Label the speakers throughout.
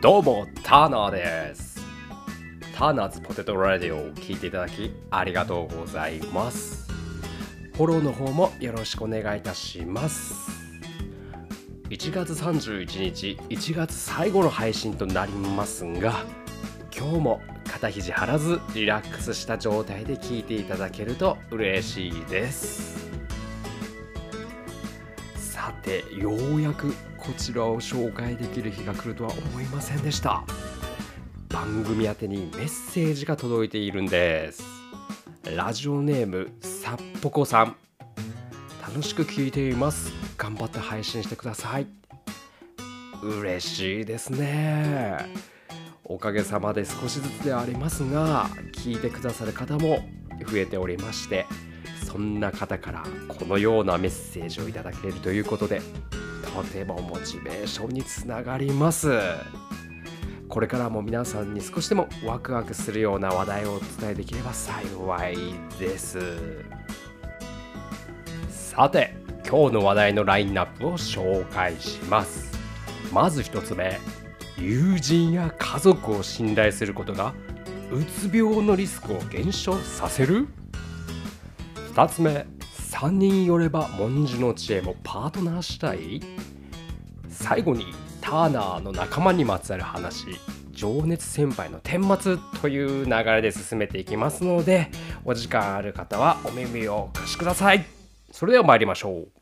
Speaker 1: どうもターナーです。ターナーズポテトラディオを聞いていただきありがとうございます。フォローの方もよろしくお願いいたします。1月31日1月最後の配信となりますが今日も肩肘張らずリラックスした状態で聞いていただけると嬉しいです。さてようやくこちらを紹介できる日が来るとは思いませんでした。番組宛にメッセージが届いているんです。ラジオネームさっぽこさん。楽しく聞いています。頑張って配信してください。嬉しいですね。おかげさまで少しずつではありますが聞いてくださる方も増えておりましてそんな方からこのようなメッセージをいただけるということでとてもモチベーションにつながります。これからも皆さんに少しでもワクワクするような話題をお伝えできれば幸いです。さて今日の話題のラインナップを紹介します。まず1つ目友人や家族を信頼することがうつ病のリスクを減少させる。2つ目3人よれば文字の知恵もパートナーしたい最後にターナーの仲間にまつわる話情熱先輩の顛末という流れで進めていきますのでお時間ある方はお耳をお貸しください。それでは参りましょう。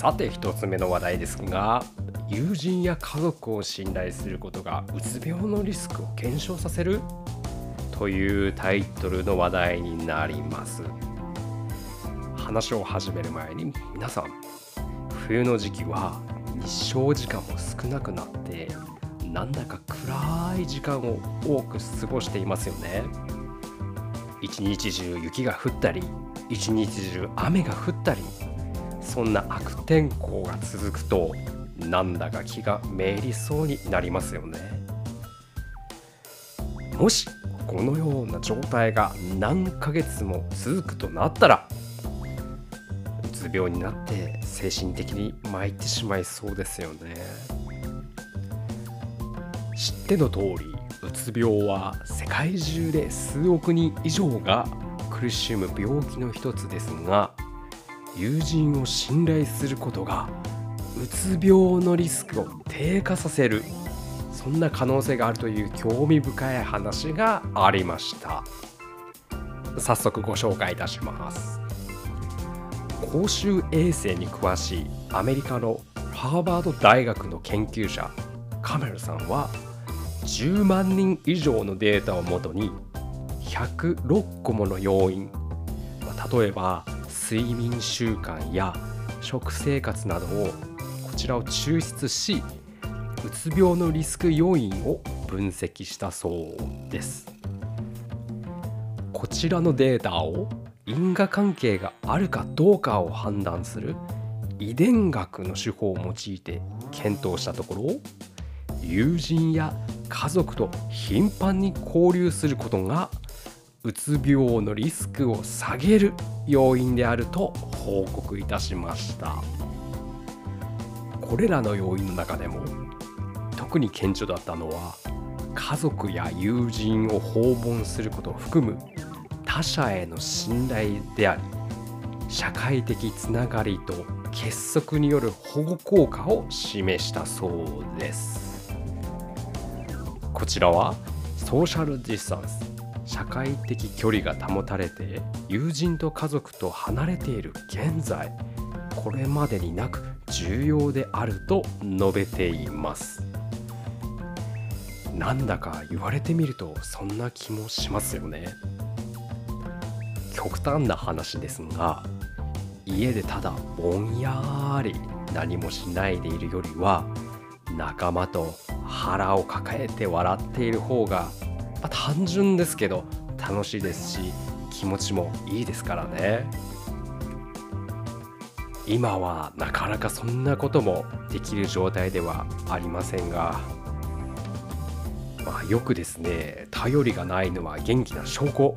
Speaker 1: さて1つ目の話題ですが友人や家族を信頼することがうつ病のリスクを減少させる？というタイトルの話題になります。話を始める前に皆さん冬の時期は日照時間も少なくなってなんだか暗い時間を多く過ごしていますよね。一日中雪が降ったり一日中雨が降ったりそんな悪天候が続くとなんだか気がめいりそうになりますよね。もしこのような状態が何ヶ月も続くとなったらうつ病になって精神的に参ってしまいそうですよね。知っての通りうつ病は世界中で数億人以上が苦しむ病気の一つですが友人を信頼することがうつ病のリスクを低下させるそんな可能性があるという興味深い話がありました。早速ご紹介いたします。公衆衛生に詳しいアメリカのハーバード大学の研究者カメルさんは10万人以上のデータをもとに106個もの要因例えば睡眠習慣や食生活などをこちらを抽出しうつ病のリスク要因を分析したそうです。こちらのデータを因果関係があるかどうかを判断する遺伝学の手法を用いて検討したところ友人や家族と頻繁に交流することがうつ病のリスクを下げる要因であると報告いたしました。これらの要因の中でも特に顕著だったのは家族や友人を訪問することを含む他者への信頼であり社会的つながりと結束による保護効果を示したそうです。こちらはソーシャルディスタンス。社会的距離が保たれて友人と家族と離れている現在これまでになく重要であると述べています。なんだか言われてみるとそんな気もしますよね。極端な話ですが家でただぼんやり何もしないでいるよりは仲間と腹を抱えて笑っている方がまあ、単純ですけど楽しいですし気持ちもいいですからね。今はなかなかそんなこともできる状態ではありませんが、まあ、よくですね頼りがないのは元気な証拠。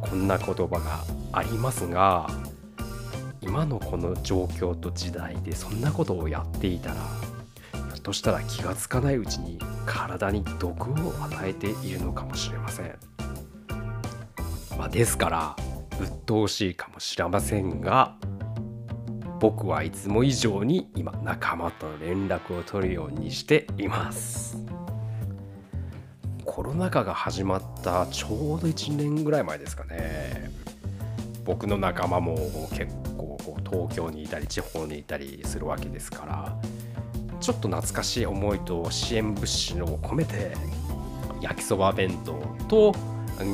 Speaker 1: こんな言葉がありますが今のこの状況と時代でそんなことをやっていたらとしたら気がつかないうちに体に毒を与えているのかもしれません、まあ、ですから鬱陶しいかもしれませんが僕はいつも以上に今仲間と連絡を取るようにしています。コロナ禍が始まったちょうど1年ぐらい前ですかね。僕の仲間も結構東京にいたり地方にいたりするわけですからちょっと懐かしい思いと支援物資を込めて焼きそば弁当と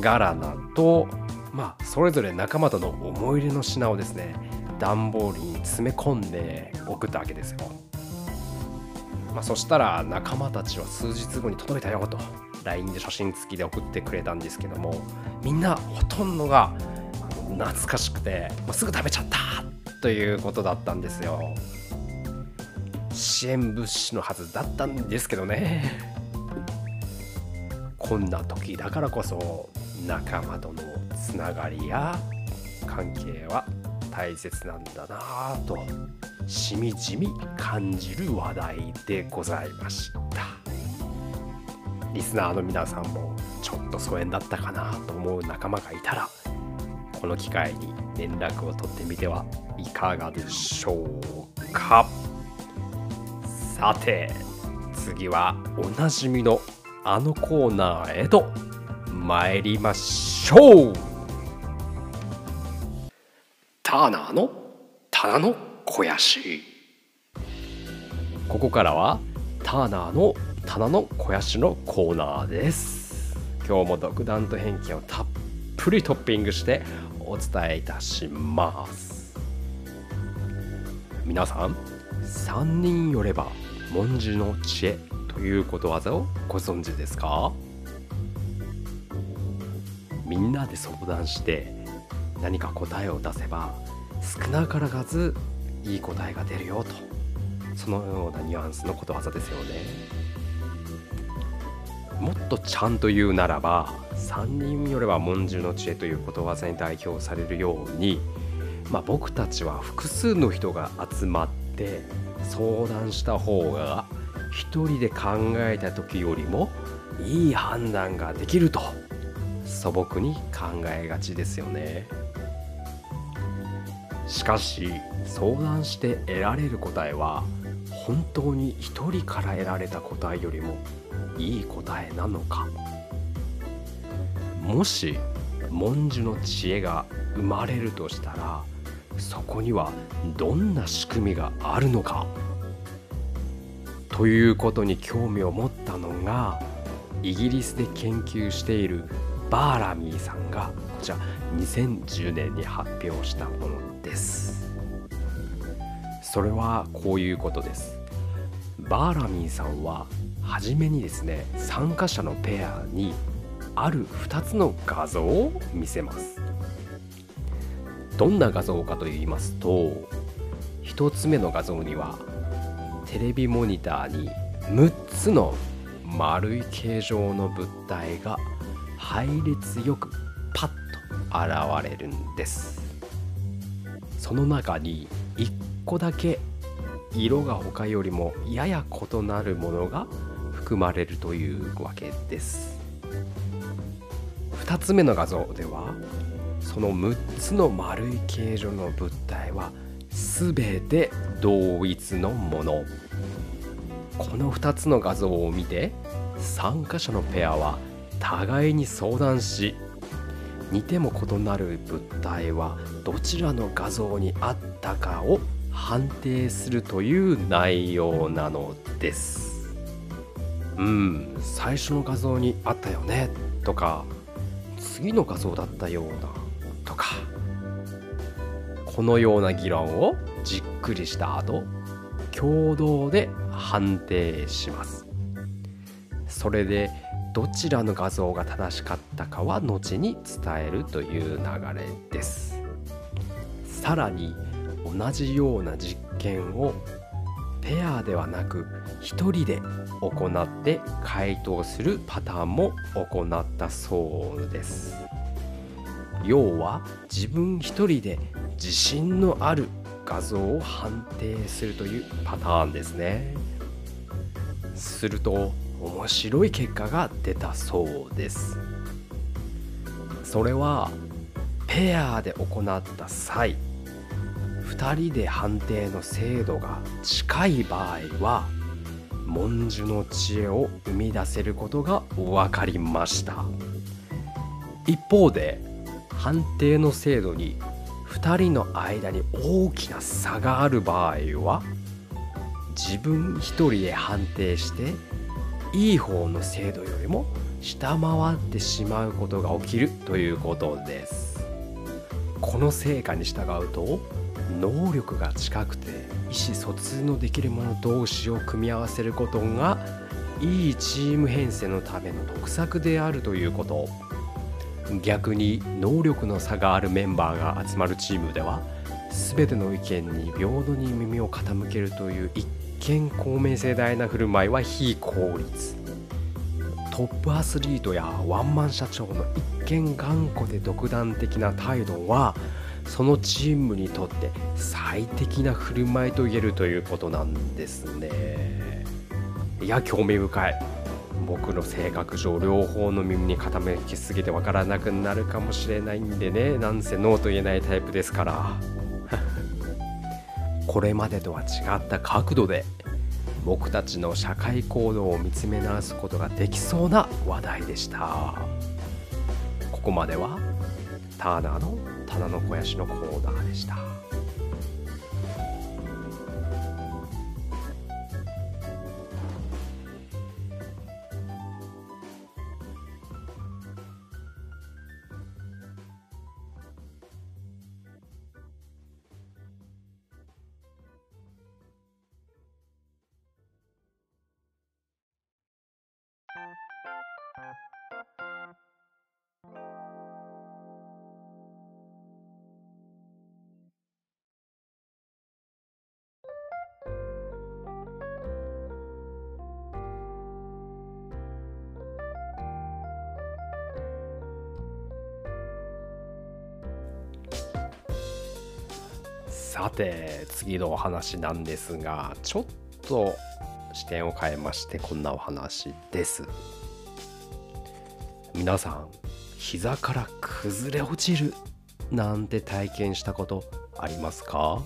Speaker 1: ガラナとまあそれぞれ仲間との思い入れの品をですね段ボールに詰め込んで送ったわけですよ。まあ、そしたら仲間たちは数日後に届いたよと LINE で写真付きで送ってくれたんですけどもみんなほとんどが懐かしくて、まあ、すぐ食べちゃったということだったんですよ。支援物資のはずだったんですけどね。こんな時だからこそ仲間とのつながりや関係は大切なんだなぁとしみじみ感じる話題でございました。リスナーの皆さんもちょっと疎遠だったかなと思う仲間がいたらこの機会に連絡を取ってみてはいかがでしょうか。さて次はおなじみのあのコーナーへと参りましょう。ターナーの棚の肥やし。ここからはターナーの棚の肥やしのコーナーです。今日も独断と偏見をたっぷりトッピングしてお伝えいたします。皆さん3人よれば文殊の知恵ということわざをご存知ですか？みんなで相談して何か答えを出せば少なからずいい答えが出るよと。そのようなニュアンスのことわざですよね。もっとちゃんと言うならば3人よれば文殊の知恵ということわざに代表されるように、まあ、僕たちは複数の人が集まって相談した方が一人で考えた時よりもいい判断ができると素朴に考えがちですよね。しかし相談して得られる答えは本当に一人から得られた答えよりもいい答えなのか。もし文殊の知恵が生まれるとしたらそこにはどんな仕組みがあるのか？ということに興味を持ったのがイギリスで研究しているバーラミーさんがこちら2010年に発表したものです。それはこういうことです。バーラミーさんは初めにですね参加者のペアにある2つの画像を見せます。どんな画像かと言いますと1つ目の画像にはテレビモニターに6つの丸い形状の物体が配列よくパッと現れるんです。その中に1個だけ色が他よりもやや異なるものが含まれるというわけです。2つ目の画像ではその6つの丸い形状の物体は全て同一のもの。この2つの画像を見て参加者のペアは互いに相談し似ても異なる物体はどちらの画像にあったかを判定するという内容なのです。うん最初の画像にあったよねとか次の画像だったような。このような議論をじっくりした後共同で判定します。それでどちらの画像が正しかったかは後に伝えるという流れです。さらに同じような実験をペアではなく1人で行って回答するパターンも行ったそうです。要は自分一人で自信のある画像を判定するというパターンですね。すると面白い結果が出たそうです。それはペアで行った際2人で判定の精度が近い場合は文殊の知恵を生み出せることが分かりました。一方で判定の精度に2人の間に大きな差がある場合は自分1人で判定していい方の精度よりも下回ってしまうことが起きるということです。この成果に従うと能力が近くて意思疎通のできる者同士を組み合わせることがいいチーム編成のための得策であるということ。逆に能力の差があるメンバーが集まるチームでは全ての意見に平等に耳を傾けるという一見公明正大な振る舞いは非効率。トップアスリートやワンマン社長の一見頑固で独断的な態度はそのチームにとって最適な振る舞いと言えるということなんですね。いや興味深い。僕の性格上両方の耳に傾きすぎてわからなくなるかもしれないんでね。なんせノーと言えないタイプですから。これまでとは違った角度で僕たちの社会行動を見つめ直すことができそうな話題でした。ここまではターナーの棚の肥やしのコーナーでした。さて次のお話なんですがちょっと視点を変えましてこんなお話です。皆さん膝から崩れ落ちるなんて体験したことありますか？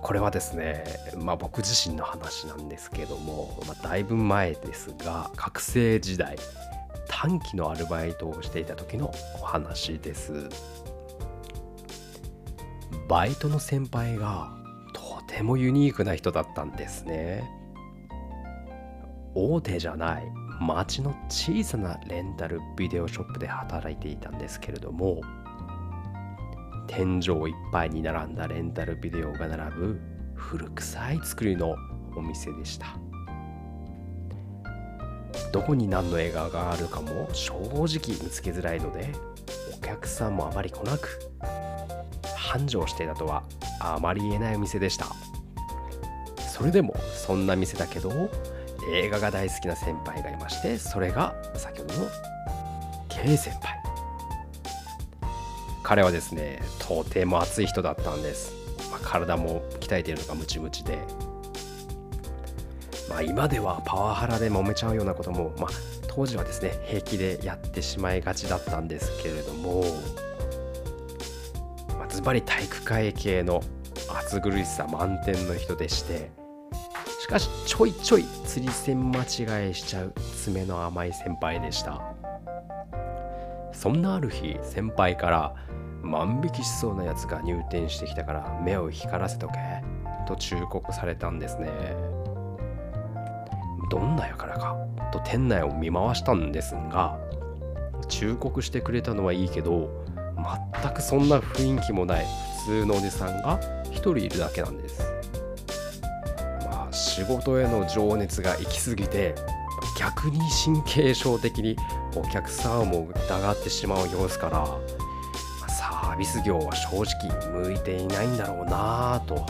Speaker 1: これはですねまあ僕自身の話なんですけども、まあ、だいぶ前ですが学生時代短期のアルバイトをしていた時のお話です。バイトの先輩がとてもユニークな人だったんですね。大手じゃない町の小さなレンタルビデオショップで働いていたんですけれども天井いっぱいに並んだレンタルビデオが並ぶ古臭い作りのお店でした。どこに何の映画があるかも正直見つけづらいのでお客さんもあまり来なく繁盛していたとはあまり言えないお店でした。それでもそんな店だけど映画が大好きな先輩がいましてそれが先ほどの K 先輩。彼はですねとても熱い人だったんです、まあ、体も鍛えているのがムチムチで。まあ今ではパワハラで揉めちゃうようなこともまあ当時はですね平気でやってしまいがちだったんですけれどもズバリ体育会系の暑苦しさ満点の人でしてしかしちょいちょい釣り線間違えしちゃう爪の甘い先輩でした。そんなある日先輩から万引きしそうなやつが入店してきたから目を光らせとけと忠告されたんですね。どんなやからかと店内を見回したんですが忠告してくれたのはいいけど全くそんな雰囲気もない普通のおじさんが1人いるだけなんです。まあ仕事への情熱が行き過ぎて逆に神経症的にお客さんも疑ってしまう様子から、サービス業は正直向いていないんだろうなぁと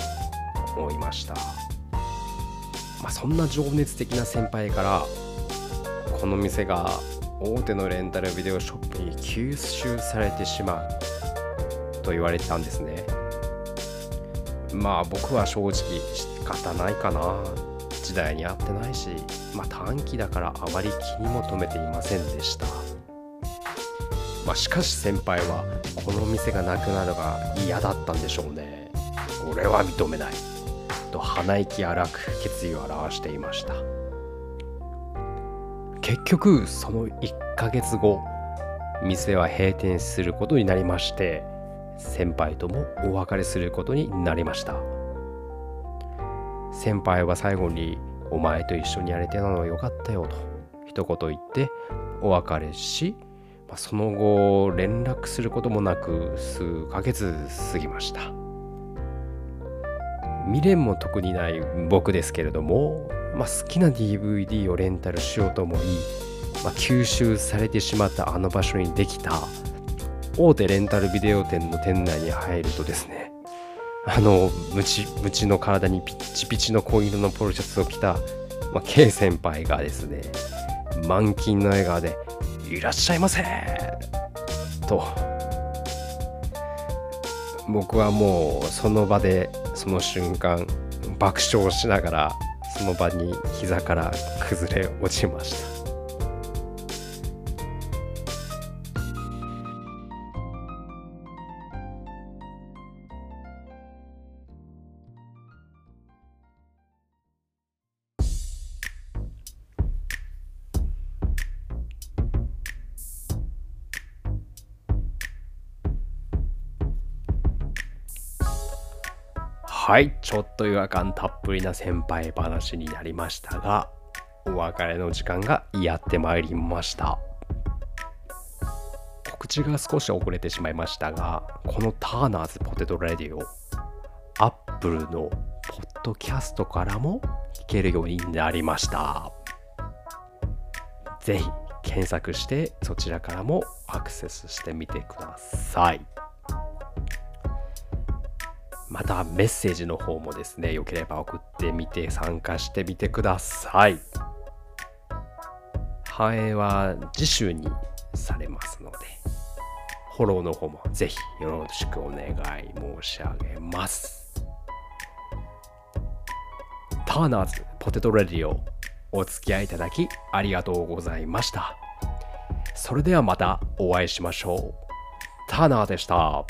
Speaker 1: 思いました、まあ、そんな情熱的な先輩からこの店が大手のレンタルビデオショップに吸収されてしまうと言われてたんですね。まあ僕は正直仕方ないかな。時代に合ってないしまあ短期だからあまり気にも留めていませんでした。まあしかし先輩はこの店がなくなるのが嫌だったんでしょうね。俺は認めない。と鼻息荒く決意を表していました。結局その1ヶ月後店は閉店することになりまして先輩ともお別れすることになりました。先輩は最後に「お前と一緒にやれてたのはよかったよ」と一言言ってお別れし、その後連絡することもなく数ヶ月過ぎました。未練も特にない僕ですけれどもまあ、好きな DVD をレンタルしようと思い、まあ、吸収されてしまったあの場所にできた大手レンタルビデオ店の店内に入るとですねあのムチムチの体にピッチピチの紺色のポロシャツを着た、まあ、K 先輩がですね満金の笑顔で「いらっしゃいませ!」と僕はもうその場でその瞬間爆笑しながらその場に膝から崩れ落ちました。はいちょっと違和感たっぷりな先輩話になりましたがお別れの時間がやってまいりました告知が少し遅れてしまいましたがこのターナーズポテトレディオアップルのポッドキャストからも聞けるようになりましたぜひ検索してそちらからもアクセスしてみてください。またメッセージの方もですね、よければ送ってみて参加してみてください。反映は次週にされますので、フォローの方もぜひよろしくお願い申し上げます。ターナーズポテトレディオお付き合いいただきありがとうございました。それではまたお会いしましょう。ターナーでした。